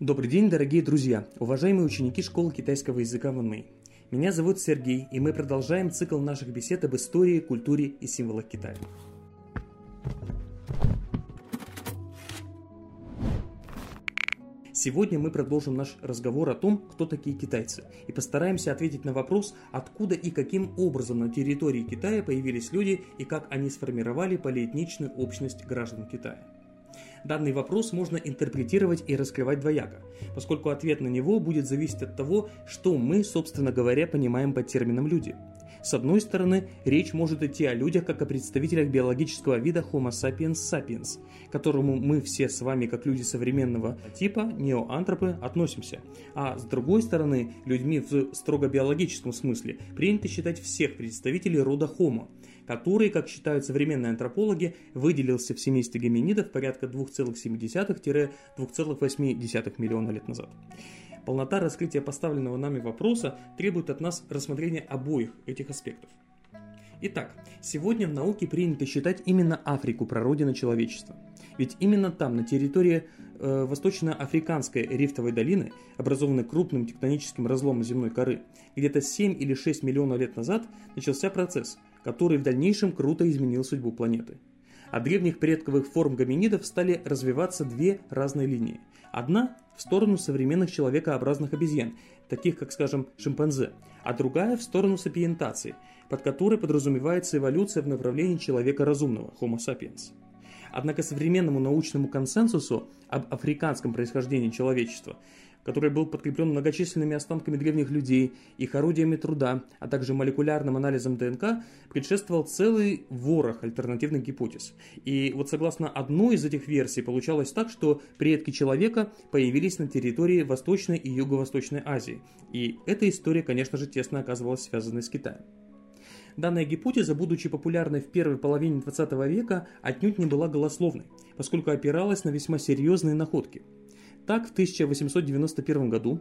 Добрый день, дорогие друзья, уважаемые ученики школы китайского языка Ванмэй. Меня зовут Сергей, и мы продолжаем цикл наших бесед об истории, культуре и символах Китая. Сегодня мы продолжим наш разговор о том, кто такие китайцы, и постараемся ответить на вопрос, откуда и каким образом на территории Китая появились люди и как они сформировали полиэтничную общность граждан Китая. Данный вопрос можно интерпретировать и раскрывать двояко, поскольку ответ на него будет зависеть от того, что мы, собственно говоря, понимаем под термином «люди». С одной стороны, речь может идти о людях как о представителях биологического вида Homo sapiens sapiens, к которому мы все с вами, как люди современного типа, неоантропы, относимся. А с другой стороны, людьми в строго биологическом смысле принято считать всех представителей рода Homo, который, как считают современные антропологи, выделился в семействе гоминидов порядка 2,7-2,8 миллиона лет назад. Полнота раскрытия поставленного нами вопроса требует от нас рассмотрения обоих этих аспектов. Итак, сегодня в науке принято считать именно Африку прародиной человечества. Ведь именно там, на территории э, восточно-африканской рифтовой долины, образованной крупным тектоническим разломом земной коры, где-то 7 или 6 миллионов лет назад начался процесс, который в дальнейшем круто изменил судьбу планеты. От древних предковых форм гоминидов стали развиваться две разные линии. Одна в сторону современных человекообразных обезьян, таких как, скажем, шимпанзе, а другая в сторону сапиентации, под которой подразумевается эволюция в направлении человека разумного, Homo sapiens. Однако современному научному консенсусу об африканском происхождении человечества который был подкреплен многочисленными останками древних людей, их орудиями труда, а также молекулярным анализом ДНК, предшествовал целый ворох альтернативных гипотез. И вот согласно одной из этих версий получалось так, что предки человека появились на территории Восточной и Юго-Восточной Азии. И эта история, конечно же, тесно оказывалась связанной с Китаем. Данная гипотеза, будучи популярной в первой половине 20 века, отнюдь не была голословной, поскольку опиралась на весьма серьезные находки – так, в 1891 году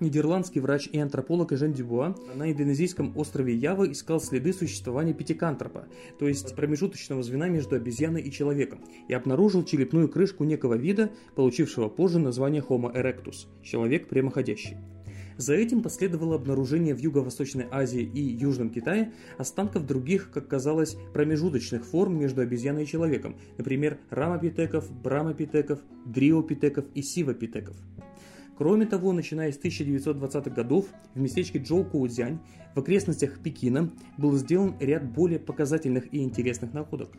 Нидерландский врач и антрополог Жен Дюбуа на индонезийском острове Ява искал следы существования пятикантропа, то есть промежуточного звена между обезьяной и человеком, и обнаружил черепную крышку некого вида, получившего позже название Homo erectus – человек прямоходящий. За этим последовало обнаружение в Юго-Восточной Азии и Южном Китае останков других, как казалось, промежуточных форм между обезьяной и человеком, например, рамопитеков, брамопитеков, дриопитеков и сивопитеков. Кроме того, начиная с 1920-х годов в местечке Джоукоудзянь в окрестностях Пекина был сделан ряд более показательных и интересных находок.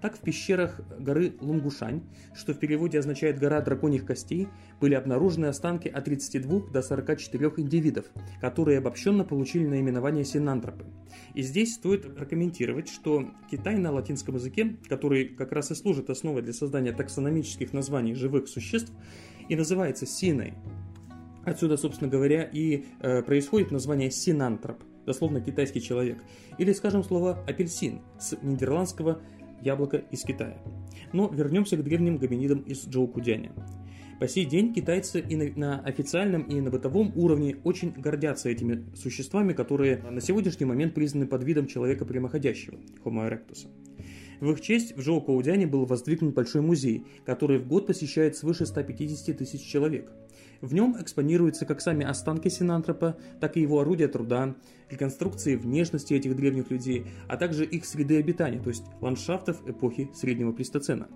Так в пещерах горы Лунгушань, что в переводе означает «гора драконьих костей», были обнаружены останки от 32 до 44 индивидов, которые обобщенно получили наименование синантропы. И здесь стоит прокомментировать, что Китай на латинском языке, который как раз и служит основой для создания таксономических названий живых существ, и называется синой. Отсюда, собственно говоря, и э, происходит название синантроп, дословно китайский человек. Или, скажем, слово апельсин с нидерландского яблоко из Китая. Но вернемся к древним гоминидам из Джоукудяня. По сей день китайцы и на, на официальном, и на бытовом уровне очень гордятся этими существами, которые на сегодняшний момент признаны под видом человека прямоходящего, Homo erectus. В их честь в Жоукоудяне был воздвигнут большой музей, который в год посещает свыше 150 тысяч человек. В нем экспонируются как сами останки синантропа, так и его орудия труда, реконструкции внешности этих древних людей, а также их среды обитания, то есть ландшафтов эпохи Среднего Плейстоцена.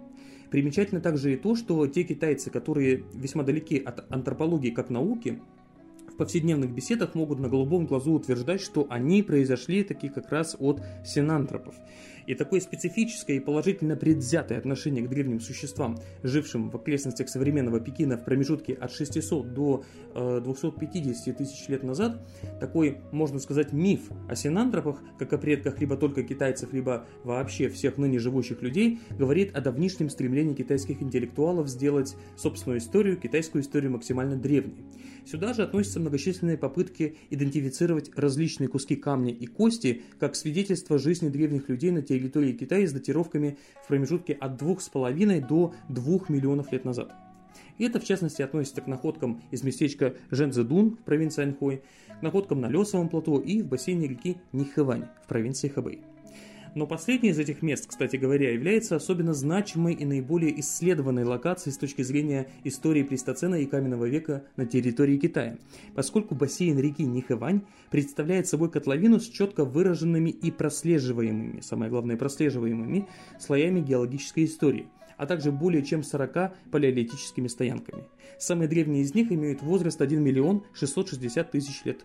Примечательно также и то, что те китайцы, которые весьма далеки от антропологии как науки, в повседневных беседах могут на голубом глазу утверждать, что они произошли таки как раз от синантропов. И такое специфическое и положительно предвзятое отношение к древним существам, жившим в окрестностях современного Пекина в промежутке от 600 до э, 250 тысяч лет назад, такой, можно сказать, миф о синантропах, как о предках либо только китайцев, либо вообще всех ныне живущих людей, говорит о давнишнем стремлении китайских интеллектуалов сделать собственную историю, китайскую историю максимально древней. Сюда же относятся многочисленные попытки идентифицировать различные куски камня и кости как свидетельство жизни древних людей на территории Китая с датировками в промежутке от 2,5 до 2 миллионов лет назад. Это, в частности, относится к находкам из местечка Жензедун в провинции Аньхой, к находкам на Лесовом плато и в бассейне реки Нихывань в провинции Хэбэй. Но последнее из этих мест, кстати говоря, является особенно значимой и наиболее исследованной локацией с точки зрения истории плейстоцена и каменного века на территории Китая, поскольку бассейн реки Нихэвань представляет собой котловину с четко выраженными и прослеживаемыми, самое главное прослеживаемыми, слоями геологической истории – а также более чем 40 палеолитическими стоянками. Самые древние из них имеют возраст 1 миллион 660 тысяч лет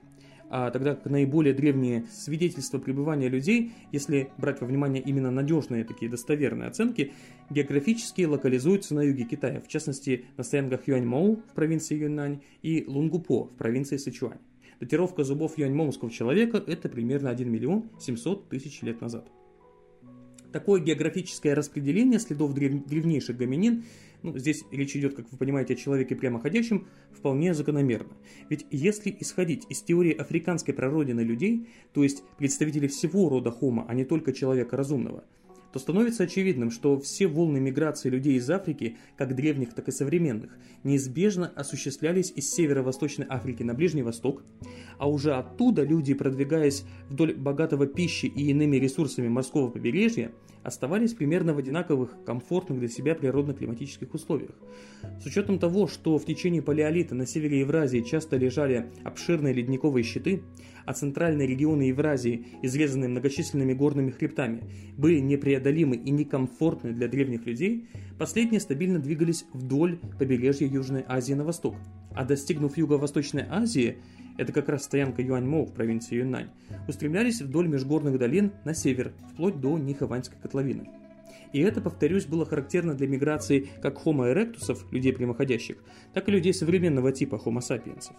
тогда как наиболее древние свидетельства пребывания людей, если брать во внимание именно надежные такие достоверные оценки, географически локализуются на юге Китая, в частности на стоянках Юаньмоу в провинции Юньнань и Лунгупо в провинции Сычуань. Датировка зубов юаньмоуского человека – это примерно 1 миллион 700 тысяч лет назад. Такое географическое распределение следов древ... древнейших гоминин ну, здесь речь идет, как вы понимаете, о человеке прямоходящем, вполне закономерно. Ведь если исходить из теории африканской прародины людей, то есть представителей всего рода хома, а не только человека разумного – то становится очевидным, что все волны миграции людей из Африки, как древних, так и современных, неизбежно осуществлялись из северо-восточной Африки на Ближний Восток, а уже оттуда люди, продвигаясь вдоль богатого пищи и иными ресурсами морского побережья, оставались примерно в одинаковых, комфортных для себя природно-климатических условиях. С учетом того, что в течение палеолита на севере Евразии часто лежали обширные ледниковые щиты, а центральные регионы Евразии, изрезанные многочисленными горными хребтами, были непреодолимы и некомфортны для древних людей, последние стабильно двигались вдоль побережья Южной Азии на восток. А достигнув Юго-Восточной Азии, это как раз стоянка Юаньмо в провинции Юньнань, устремлялись вдоль межгорных долин на север, вплоть до Нихованской котловины. И это, повторюсь, было характерно для миграции как Homo erectus, людей прямоходящих, так и людей современного типа Homo sapiens.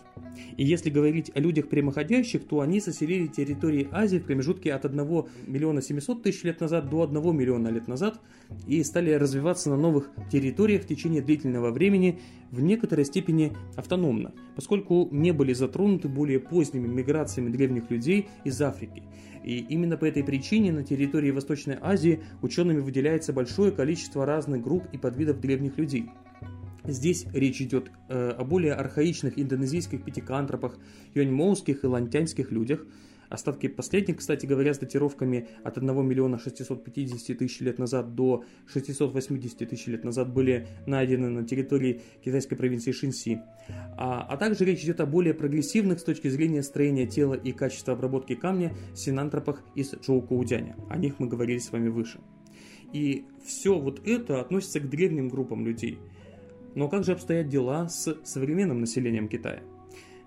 И если говорить о людях прямоходящих, то они заселили территории Азии в промежутке от 1 миллиона 700 тысяч лет назад до 1 миллиона лет назад и стали развиваться на новых территориях в течение длительного времени в некоторой степени автономно, поскольку не были затронуты более поздними миграциями древних людей из Африки. И именно по этой причине на территории Восточной Азии учеными выделяется большое количество разных групп и подвидов древних людей. Здесь речь идет э, о более архаичных индонезийских пятикантропах, юаньмоуских и лантянских людях – Остатки последних, кстати говоря, с датировками от 1 миллиона 650 тысяч лет назад до 680 тысяч лет назад были найдены на территории китайской провинции Шинси. А, а также речь идет о более прогрессивных с точки зрения строения тела и качества обработки камня синантропах из Джоукоудяня. О них мы говорили с вами выше. И все вот это относится к древним группам людей. Но как же обстоят дела с современным населением Китая?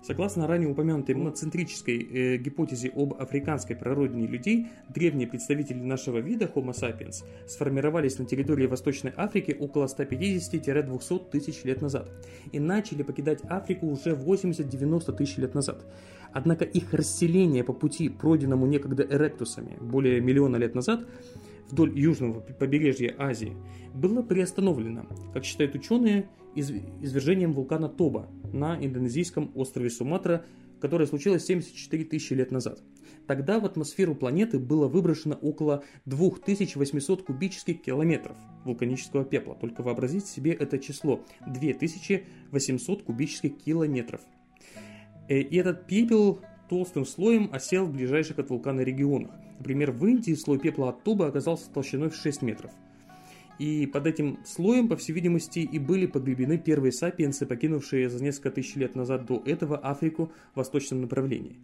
Согласно ранее упомянутой моноцентрической э, гипотезе об африканской прародине людей, древние представители нашего вида Homo sapiens сформировались на территории Восточной Африки около 150-200 тысяч лет назад и начали покидать Африку уже 80-90 тысяч лет назад. Однако их расселение по пути, пройденному некогда эректусами более миллиона лет назад, вдоль южного побережья Азии, было приостановлено, как считают ученые, извержением вулкана Тоба на индонезийском острове Суматра, которое случилось 74 тысячи лет назад. Тогда в атмосферу планеты было выброшено около 2800 кубических километров вулканического пепла. Только вообразите себе это число. 2800 кубических километров. Э, и этот пепел толстым слоем осел в ближайших от вулкана регионах. Например, в Индии слой пепла от Туба оказался толщиной в 6 метров. И под этим слоем, по всей видимости, и были погребены первые сапиенсы, покинувшие за несколько тысяч лет назад до этого Африку в восточном направлении.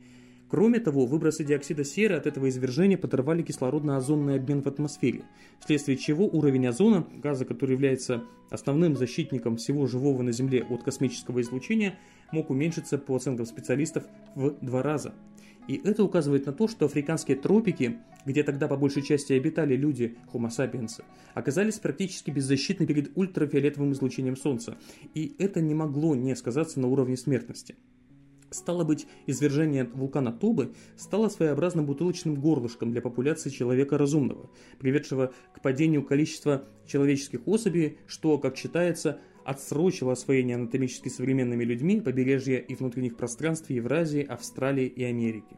Кроме того, выбросы диоксида серы от этого извержения подорвали кислородно-озонный обмен в атмосфере, вследствие чего уровень озона, газа, который является основным защитником всего живого на Земле от космического излучения, мог уменьшиться, по оценкам специалистов, в два раза. И это указывает на то, что африканские тропики, где тогда по большей части обитали люди Homo sapiens, оказались практически беззащитны перед ультрафиолетовым излучением Солнца. И это не могло не сказаться на уровне смертности. Стало быть, извержение вулкана Тобы стало своеобразным бутылочным горлышком для популяции человека разумного, приведшего к падению количества человеческих особей, что, как считается, отсрочило освоение анатомически современными людьми побережья и внутренних пространств Евразии, Австралии и Америки.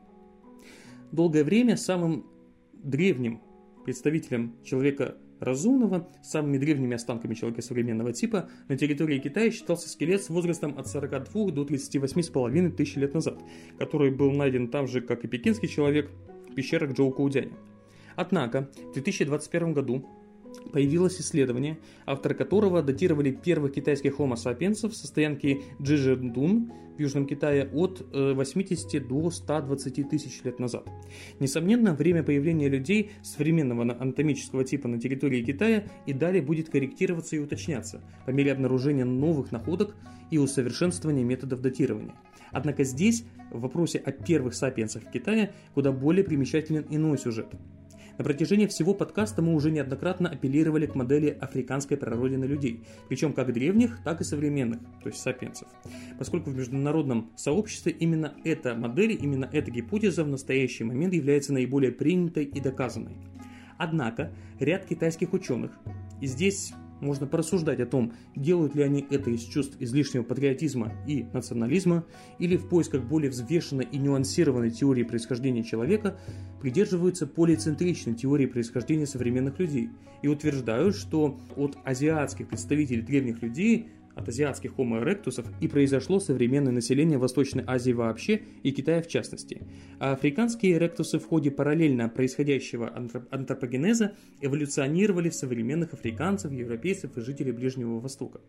Долгое время самым древним представителем человека разумного, самыми древними останками человека современного типа на территории Китая считался скелет с возрастом от 42 до 38,5 тысяч лет назад, который был найден там же, как и пекинский человек, в пещерах Джоу Каудяня. Однако в 2021 году появилось исследование, авторы которого датировали первых китайских homo sapiens со стоянки Джижендун в Южном Китае от 80 э, до 120 тысяч лет назад. Несомненно, время появления людей современного анатомического типа на территории Китая и далее будет корректироваться и уточняться по мере обнаружения новых находок и усовершенствования методов датирования. Однако здесь, в вопросе о первых сапиенсах в Китае, куда более примечателен иной сюжет – на протяжении всего подкаста мы уже неоднократно апеллировали к модели африканской прародины людей, причем как древних, так и современных, то есть сапиенсов. Поскольку в международном сообществе именно эта модель, именно эта гипотеза в настоящий момент является наиболее принятой и доказанной. Однако ряд китайских ученых, и здесь можно порассуждать о том, делают ли они это из чувств излишнего патриотизма и национализма, или в поисках более взвешенной и нюансированной теории происхождения человека, придерживаются полицентричной теории происхождения современных людей. И утверждают, что от азиатских представителей древних людей от азиатских Homo erectus и произошло современное население Восточной Азии вообще и Китая в частности. А африканские эректусы в ходе параллельно происходящего антропогенеза эволюционировали в современных африканцев, европейцев и жителей Ближнего Востока.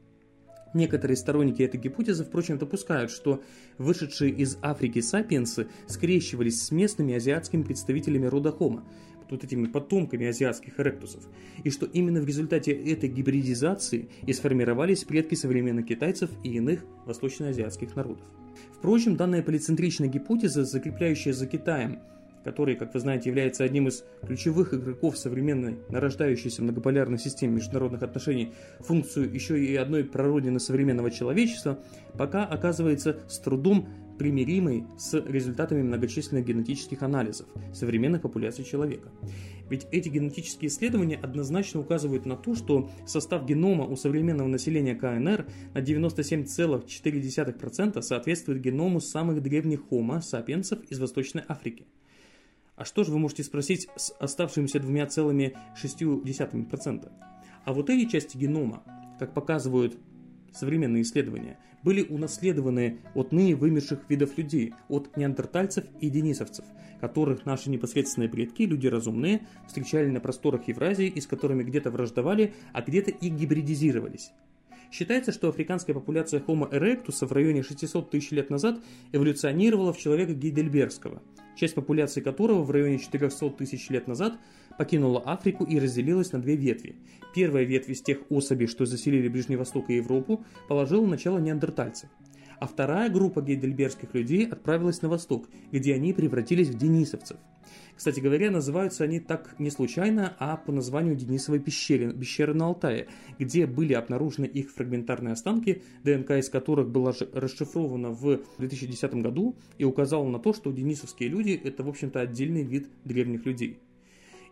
Некоторые сторонники этой гипотезы, впрочем, допускают, что вышедшие из Африки сапиенсы скрещивались с местными азиатскими представителями рода Homo, вот этими потомками азиатских эректусов, и что именно в результате этой гибридизации и сформировались предки современных китайцев и иных восточноазиатских народов. Впрочем, данная полицентричная гипотеза, закрепляющая за Китаем который, как вы знаете, является одним из ключевых игроков современной нарождающейся многополярной системы международных отношений, функцию еще и одной прародины современного человечества, пока оказывается с трудом примиримой с результатами многочисленных генетических анализов современных популяций человека. Ведь эти генетические исследования однозначно указывают на то, что состав генома у современного населения КНР на 97,4% соответствует геному самых древних хомо сапиенсов из Восточной Африки. А что же вы можете спросить с оставшимися 2,6%? А вот эти части генома, как показывают современные исследования, были унаследованы от ныне вымерших видов людей, от неандертальцев и денисовцев, которых наши непосредственные предки, люди разумные, встречали на просторах Евразии и с которыми где-то враждовали, а где-то и гибридизировались. Считается, что африканская популяция Homo erectus в районе 600 тысяч лет назад эволюционировала в человека Гейдельбергского, часть популяции которого в районе 400 тысяч лет назад покинула Африку и разделилась на две ветви. Первая ветвь из тех особей, что заселили Ближний Восток и Европу, положила начало неандертальцам. А вторая группа гейдельбергских людей отправилась на восток, где они превратились в денисовцев. Кстати говоря, называются они так не случайно, а по названию Денисовой пещеры, пещеры на Алтае, где были обнаружены их фрагментарные останки, ДНК из которых была расшифрована в 2010 году и указала на то, что денисовские люди – это, в общем-то, отдельный вид древних людей.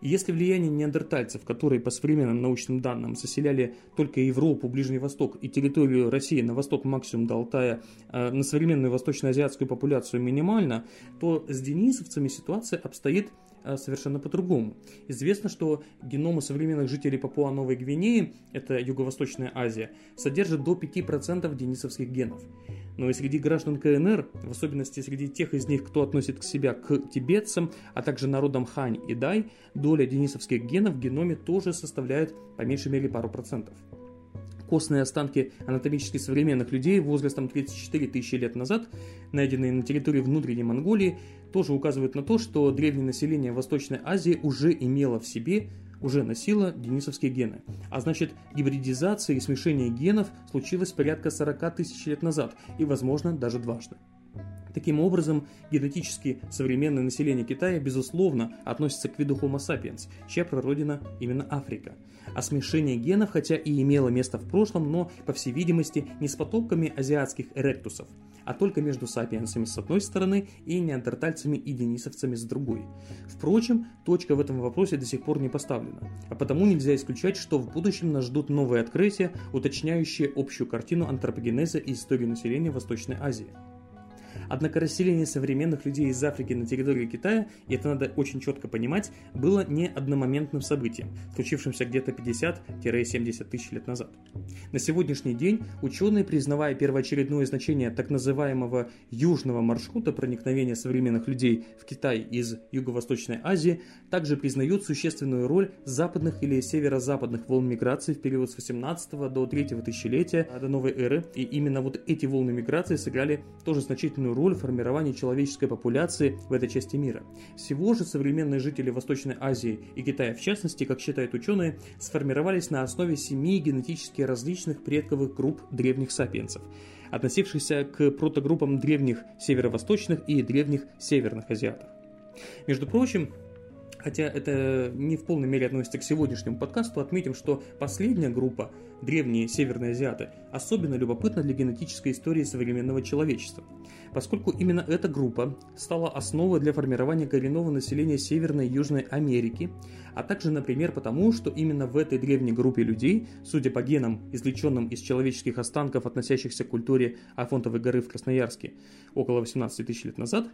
И если влияние неандертальцев, которые по современным научным данным заселяли только Европу, Ближний Восток и территорию России на восток максимум до Алтая, э, на современную восточноазиатскую популяцию минимально, то с денисовцами ситуация обстоит совершенно по-другому. Известно, что геномы современных жителей Папуа-Новой Гвинеи, это Юго-Восточная Азия, содержат до 5% денисовских генов. Но и среди граждан КНР, в особенности среди тех из них, кто относит к себя к тибетцам, а также народам Хань и Дай, доля денисовских генов в геноме тоже составляет по меньшей мере пару процентов. Костные останки анатомически современных людей возрастом 34 тысячи лет назад, найденные на территории внутренней Монголии, тоже указывают на то, что древнее население Восточной Азии уже имело в себе уже носила денисовские гены. А значит, гибридизация и смешение генов случилось порядка 40 тысяч лет назад и, возможно, даже дважды. Таким образом, генетически современное население Китая, безусловно, относится к виду Homo sapiens, чья прародина именно Африка. А смешение генов, хотя и имело место в прошлом, но, по всей видимости, не с потомками азиатских эректусов, а только между сапиенсами с одной стороны и неандертальцами и денисовцами с другой. Впрочем, точка в этом вопросе до сих пор не поставлена, а потому нельзя исключать, что в будущем нас ждут новые открытия, уточняющие общую картину антропогенеза и истории населения Восточной Азии. Однако расселение современных людей из Африки на территории Китая, и это надо очень четко понимать, было не одномоментным событием, случившимся где-то 50-70 тысяч лет назад. На сегодняшний день ученые, признавая первоочередное значение так называемого южного маршрута проникновения современных людей в Китай из Юго-Восточной Азии, также признают существенную роль западных или северо-западных волн миграции в период с 18 до 3 тысячелетия до новой эры, и именно вот эти волны миграции сыграли тоже значительную роль в формировании человеческой популяции в этой части мира. Всего же современные жители Восточной Азии и Китая в частности, как считают ученые, сформировались на основе семи генетически различных предковых групп древних сапиенсов относившихся к протогруппам древних северо-восточных и древних северных азиатов. Между прочим, хотя это не в полной мере относится к сегодняшнему подкасту, отметим, что последняя группа, древние северные азиаты, особенно любопытна для генетической истории современного человечества, поскольку именно эта группа стала основой для формирования коренного населения Северной и Южной Америки, а также, например, потому, что именно в этой древней группе людей, судя по генам, извлеченным из человеческих останков, относящихся к культуре Афонтовой горы в Красноярске около 18 тысяч лет назад,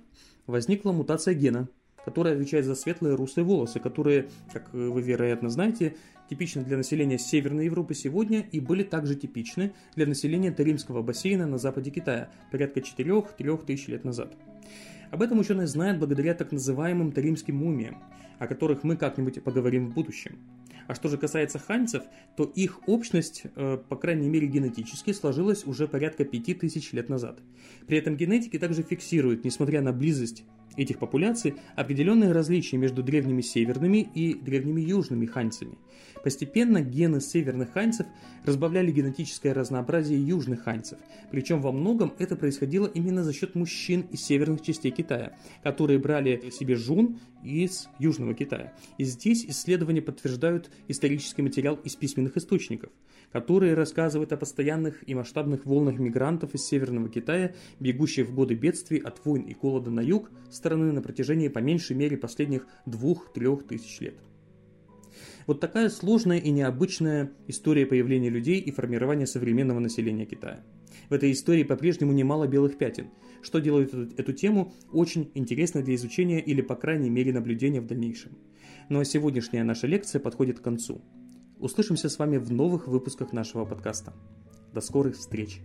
возникла мутация гена – которая отвечает за светлые русые волосы, которые, как вы, вероятно, знаете, типичны для населения Северной Европы сегодня и были также типичны для населения Таримского бассейна на западе Китая порядка 4-3 тысяч лет назад. Об этом ученые знают благодаря так называемым таримским мумиям, о которых мы как-нибудь поговорим в будущем. А что же касается ханьцев, то их общность, э, по крайней мере генетически, сложилась уже порядка 5000 лет назад. При этом генетики также фиксируют, несмотря на близость этих популяций определенные различия между древними северными и древними южными ханьцами. Постепенно гены северных ханьцев разбавляли генетическое разнообразие южных ханьцев, причем во многом это происходило именно за счет мужчин из северных частей Китая, которые брали себе жун из Южного Китая. И здесь исследования подтверждают исторический материал из письменных источников – которые рассказывают о постоянных и масштабных волнах мигрантов из Северного Китая, бегущих в годы бедствий от войн и голода на юг страны на протяжении по меньшей мере последних двух-трех тысяч лет. Вот такая сложная и необычная история появления людей и формирования современного населения Китая. В этой истории по-прежнему немало белых пятен, что делает эту тему очень интересной для изучения или, по крайней мере, наблюдения в дальнейшем. Ну а сегодняшняя наша лекция подходит к концу. Услышимся с вами в новых выпусках нашего подкаста. До скорых встреч!